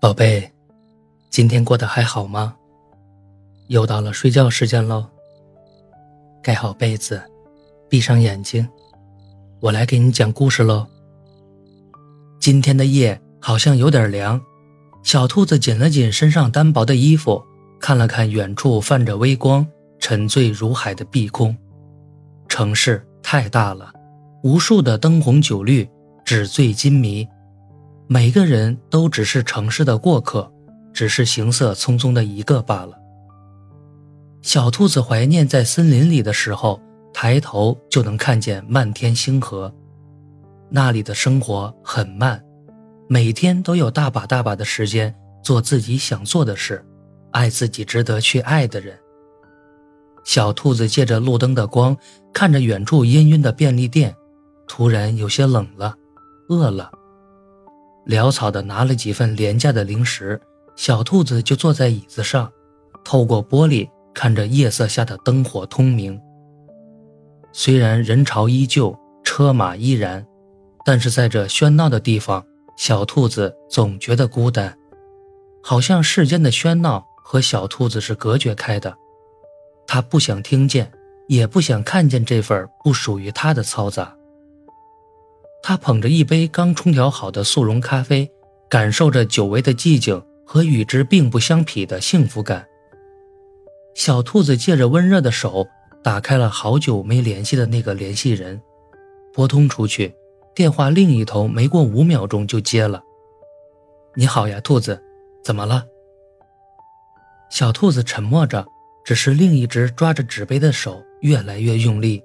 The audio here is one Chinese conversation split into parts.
宝贝，今天过得还好吗？又到了睡觉时间喽。盖好被子，闭上眼睛，我来给你讲故事喽。今天的夜好像有点凉，小兔子紧了紧身上单薄的衣服，看了看远处泛着微光、沉醉如海的碧空。城市太大了，无数的灯红酒绿，纸醉金迷。每个人都只是城市的过客，只是行色匆匆的一个罢了。小兔子怀念在森林里的时候，抬头就能看见漫天星河。那里的生活很慢，每天都有大把大把的时间做自己想做的事，爱自己值得去爱的人。小兔子借着路灯的光，看着远处氤氲的便利店，突然有些冷了，饿了。潦草地拿了几份廉价的零食，小兔子就坐在椅子上，透过玻璃看着夜色下的灯火通明。虽然人潮依旧，车马依然，但是在这喧闹的地方，小兔子总觉得孤单，好像世间的喧闹和小兔子是隔绝开的。它不想听见，也不想看见这份不属于它的嘈杂。他捧着一杯刚冲调好的速溶咖啡，感受着久违的寂静和与之并不相匹的幸福感。小兔子借着温热的手，打开了好久没联系的那个联系人，拨通出去，电话另一头没过五秒钟就接了。“你好呀，兔子，怎么了？”小兔子沉默着，只是另一只抓着纸杯的手越来越用力。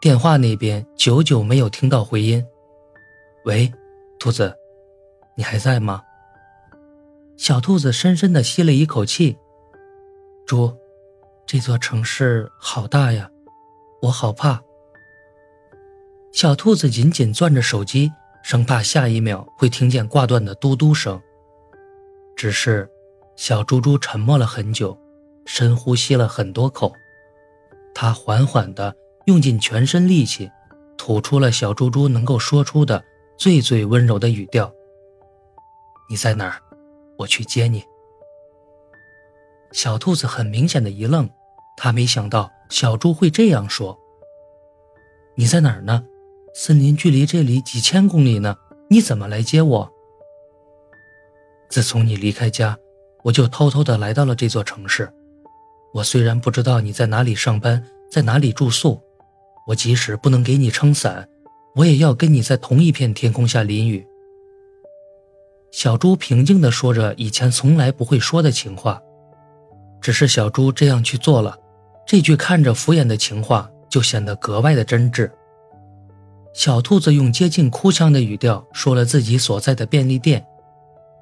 电话那边久久没有听到回音。喂，兔子，你还在吗？小兔子深深的吸了一口气。猪，这座城市好大呀，我好怕。小兔子紧紧攥着手机，生怕下一秒会听见挂断的嘟嘟声。只是，小猪猪沉默了很久，深呼吸了很多口，它缓缓的。用尽全身力气，吐出了小猪猪能够说出的最最温柔的语调：“你在哪儿？我去接你。”小兔子很明显的一愣，他没想到小猪会这样说：“你在哪儿呢？森林距离这里几千公里呢，你怎么来接我？”自从你离开家，我就偷偷的来到了这座城市。我虽然不知道你在哪里上班，在哪里住宿。我即使不能给你撑伞，我也要跟你在同一片天空下淋雨。小猪平静地说着以前从来不会说的情话，只是小猪这样去做了，这句看着敷衍的情话就显得格外的真挚。小兔子用接近哭腔的语调说了自己所在的便利店，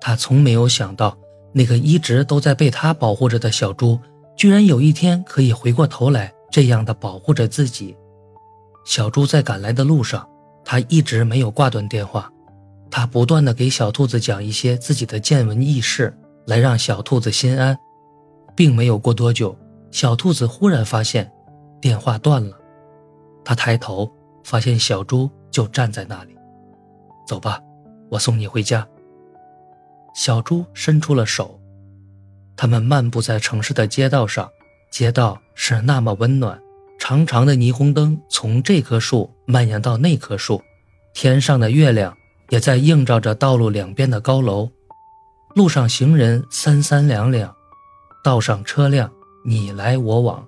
他从没有想到，那个一直都在被他保护着的小猪，居然有一天可以回过头来这样的保护着自己。小猪在赶来的路上，他一直没有挂断电话，他不断的给小兔子讲一些自己的见闻轶事，来让小兔子心安。并没有过多久，小兔子忽然发现电话断了，他抬头发现小猪就站在那里。走吧，我送你回家。小猪伸出了手，他们漫步在城市的街道上，街道是那么温暖。长长的霓虹灯从这棵树蔓延到那棵树，天上的月亮也在映照着道路两边的高楼。路上行人三三两两，道上车辆你来我往。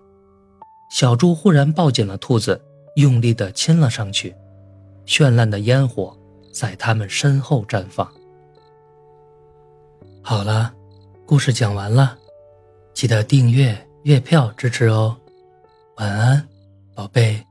小猪忽然抱紧了兔子，用力地亲了上去。绚烂的烟火在他们身后绽放。好了，故事讲完了，记得订阅、月票支持哦。晚安。宝贝。